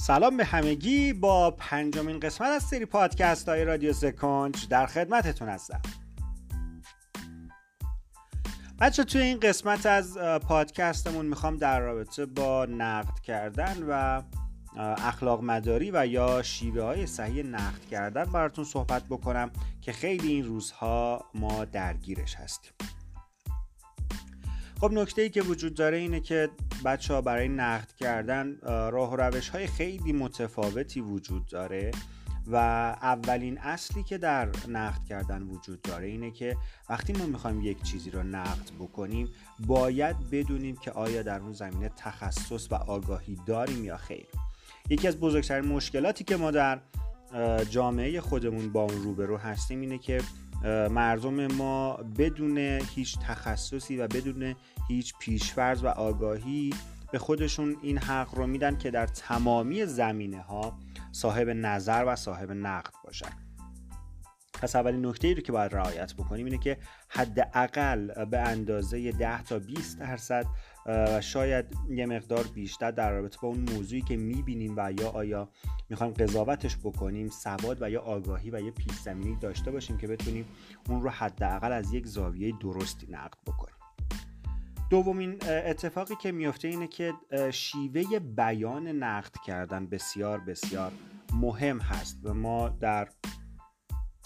سلام به همگی. با پنجمین قسمت از سری پادکست های رادیو سکنج در خدمتتون هستم. بچه توی این قسمت از پادکستمون می‌خوام در رابطه با نقد کردن و اخلاق مداری و یا شیوه های صحیح نقد کردن براتون صحبت بکنم که خیلی این روزها ما درگیرش هستیم. خب نکته ای که وجود داره اینه که بچه ها برای نقد کردن راه و روش های خیلی متفاوتی وجود داره و اولین اصلی که در نقد کردن وجود داره اینه که وقتی ما می‌خوایم یک چیزی رو نقد بکنیم باید بدونیم که آیا در اون زمینه تخصص و آگاهی داریم یا خیر. یکی از بزرگترین مشکلاتی که ما در جامعه خودمون با اون روبرو هستیم اینه که مردم ما بدون هیچ تخصصی و بدون هیچ پیشفرز و آگاهی به خودشون این حق رو میدن که در تمامی زمینه ها صاحب نظر و صاحب نقد باشن. پس اولین نکته ای رو که باید رعایت بکنیم اینه که حداقل به اندازه 10 تا 20 درصد و شاید یه مقدار بیشتر در رابطه با اون موضوعی که می‌بینیم و یا آیا می‌خوایم قضاوتش بکنیم سواد و یا آگاهی و یه پیش زمینی داشته باشیم که بتونیم اون رو حداقل از یک زاویه درستی نقد بکنیم. دومین اتفاقی که میفته اینه که شیوه بیان نقد کردن بسیار بسیار مهم هست و ما در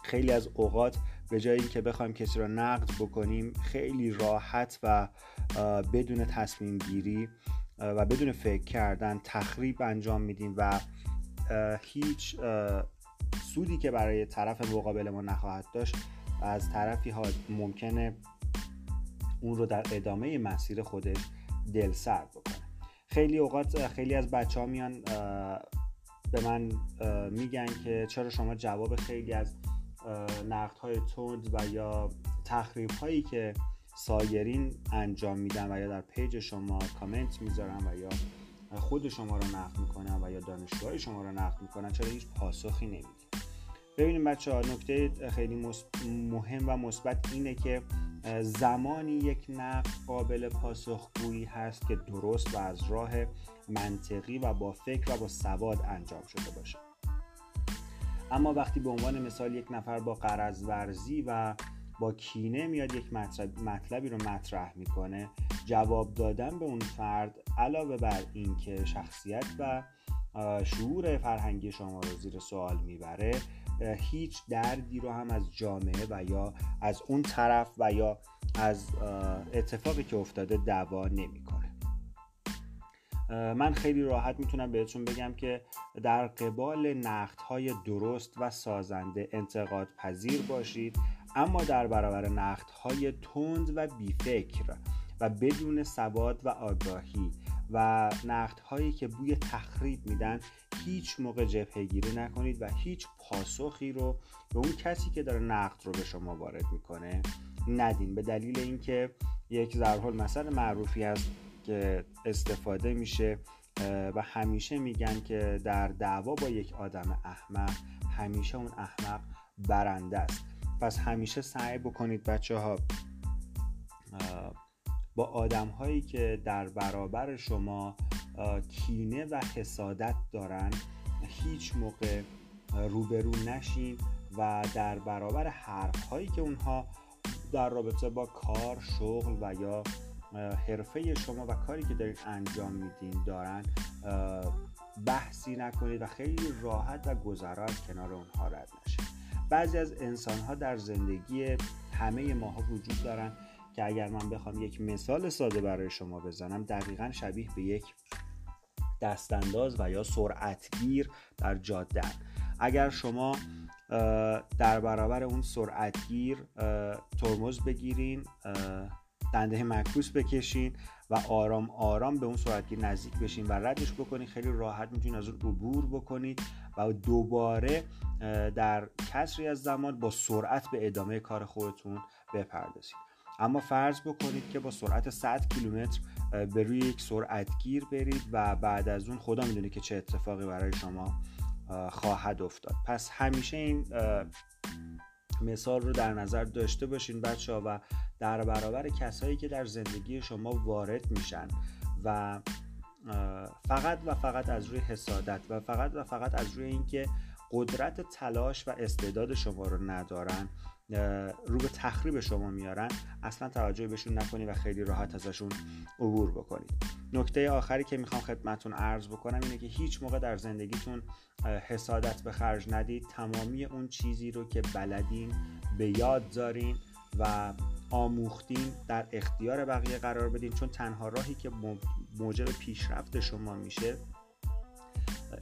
خیلی از اوقات به جای اینکه بخوایم کسی را نقد بکنیم خیلی راحت و بدون تصمیم گیری و بدون فکر کردن تخریب انجام میدیم و هیچ سودی که برای طرف مقابل ما نخواهد داشت از طرفی ها ممکنه اون رو در ادامه مسیر خودش دل سرد بکنه. خیلی اوقات خیلی از بچه ها میان به من میگن که چرا شما جواب خیلی از نقد های تند و یا تخریب هایی که سایرین انجام میدن و یا در پیج شما کامنت می‌ذارن و یا خود شما رو نقد می‌کنن و یا دانشجوهای شما رو نقد می‌کنن چرا هیچ پاسخی نمی‌دید ببینیم بچه ها نکته خیلی مهم و مثبت اینه که زمانی یک نقد قابل پاسخگویی هست که درست و از راه منطقی و با فکر و با سواد انجام شده باشه. اما وقتی به عنوان مثال یک نفر با قرض ورزی و با کینه میاد یک مطلبی رو مطرح می‌کنه جواب دادن به اون فرد علاوه بر اینکه شخصیت و شعور فرهنگی شما رو زیر سوال می‌بره هیچ دردی رو هم از جامعه و یا از اون طرف و یا از اتفاقی که افتاده دوا نمی‌کنه. من خیلی راحت می‌تونم بهتون بگم که در قبال های درست و سازنده انتقاد پذیر باشید اما در برابر های تند و بیفکر و بدون سواد و آگاهی و نقد هایی که بوی تخریب میدن هیچ موقع جبهه گیری نکنید و هیچ پاسخی رو به اون کسی که داره نقد رو به شما وارد می‌کنه ندین. به دلیل اینکه یک ضرب مثل معروفی هست که استفاده میشه و همیشه میگن که در دعوا با یک آدم احمق همیشه اون احمق برنده است. پس همیشه سعی بکنید بچه ها با آدم هایی که در برابر شما کینه و حسادت دارن هیچ موقع روبرو نشین و در برابر حرف هایی که اونها در رابطه با کار شغل و یا حرفه شما و کاری که دارید انجام میدین دارن بحثی نکنید و خیلی راحت و گذرا از کنار اونها رد نشید بعضی از انسان ها در زندگی همه ماها وجود دارن که اگر من بخوام یک مثال ساده برای شما بزنم دقیقا شبیه به یک دستانداز و یا سرعتگیر در جاده اگر شما در برابر اون سرعتگیر ترمز بگیرین دنده معکوس بکشین و آرام آرام به اون سرعتگیر نزدیک بشین و ردش بکنین خیلی راحت می‌تونید از اون عبور بکنید و دوباره در کسری از زمان با سرعت به ادامه کار خودتون بپردازید اما فرض بکنید که با سرعت 100 کیلومتر به روی یک سرعتگیر برید و بعد از اون خدا می‌دونه که چه اتفاقی برای شما خواهد افتاد. پس همیشه این مثال رو در نظر داشته باشین بچه ها و در برابر کسایی که در زندگی شما وارد میشن و فقط و فقط از روی حسادت و فقط و فقط از روی اینکه قدرت تلاش و استعداد شما رو ندارن رو به تخریب شما میارن اصلا توجه بهشون نکنید و خیلی راحت ازشون عبور بکنید نکته آخری که می‌خوام خدمتون عرض بکنم اینه که هیچ موقع در زندگیتون حسادت به خرج ندید. تمامی اون چیزی رو که بلدین به یاد دارین و آموختین در اختیار بقیه قرار بدین چون تنها راهی که موجب پیشرفت شما میشه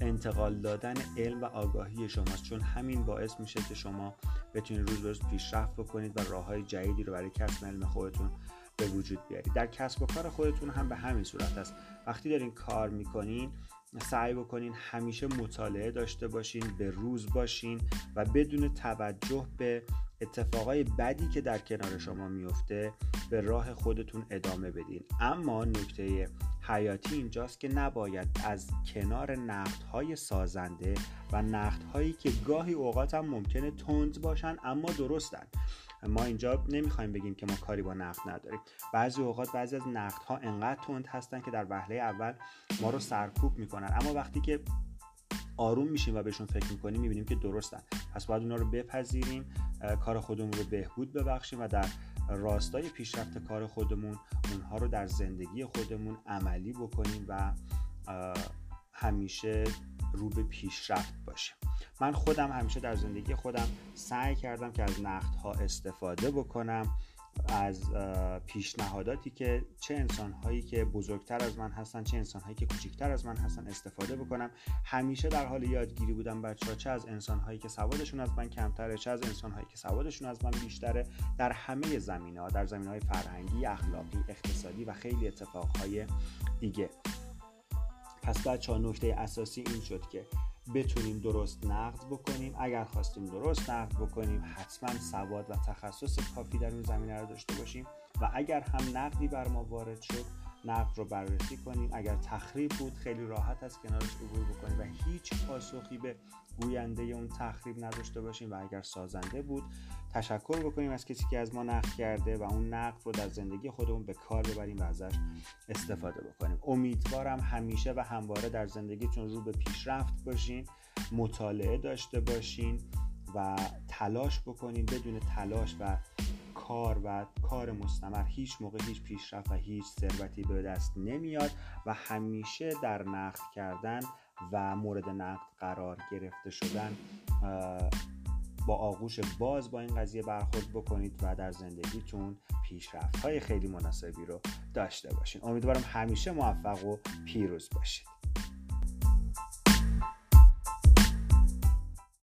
انتقال دادن علم و آگاهی شماست چون همین باعث میشه که شما بتونید روز به روز پیشرفت بکنید و راه های جدیدی رو برای کسب علم خودتون به وجود بیارید. در کسب و کار خودتون هم به همین صورت است. وقتی دارین کار می‌کنین سعی بکنین همیشه مطالعه داشته باشین به روز باشین و بدون توجه به اتفاقای بدی که در کنار شما میفته به راه خودتون ادامه بدین. اما نکته حیاتی اینجاست که نباید از کنار نقدهای سازنده و نقدهایی که گاهی اوقات هم ممکنه تند باشن اما درستن. ما اینجا نمی‌خوایم بگیم که ما کاری با نقد نداریم. بعضی اوقات بعضی از نقدها انقدر تند هستن که در وهله اول ما رو سرکوب می‌کنن. اما وقتی که آروم میشیم و بهشون فکر می‌کنیم می‌بینیم که درستن. پس باید اونا رو بپذیریم کار خودمون رو بهبود ببخشیم و در راستای پیشرفت کار خودمون اونها رو در زندگی خودمون عملی بکنیم و همیشه رو به پیشرفت باشیم. من خودم همیشه در زندگی خودم سعی کردم که از نقدها استفاده بکنم از پیشنهاداتی که چه انسانهایی که بزرگتر از من هستن چه انسانهایی که کوچکتر از من هستن استفاده بکنم. همیشه در حال یادگیری بودم بچه ها چه از انسانهایی که سوادشون از من کمتره چه از انسانهایی که سوادشون از من بیشتره. در همه زمینه ها در زمینه های فرهنگی اخلاقی اقتصادی و خیلی اتفاقهای دیگه. پس بچه ها نکته اساسی این شد که بتونیم درست نقد بکنیم. اگر خواستیم درست نقد بکنیم حتما سواد و تخصص کافی در اون زمینه رو داشته باشیم. و اگر هم نقدی بر ما وارد شد نقد رو بررسی کنیم. اگر تخریب بود خیلی راحت از کنارش عبور بکنیم و هیچ پاسخی به گوینده اون تخریب نداشته باشیم و اگر سازنده بود تشکر بکنیم از کسی که از ما نقد کرده و اون نقد رو در زندگی خودمون به کار ببریم و ازش استفاده بکنیم. امیدوارم همیشه و همواره در زندگیتون رو به پیشرفت باشین مطالعه داشته باشین و تلاش بکنین بدون تلاش و کار و کار مستمر هیچ موقع هیچ پیشرفت و هیچ ثروتی به دست نمیاد و همیشه در نقد کردن و مورد نقد قرار گرفته شدن با آغوش باز با این قضیه برخورد بکنید و در زندگیتون پیشرفت های خیلی مناسبی رو داشته باشین. امیدوارم همیشه موفق و پیروز باشید.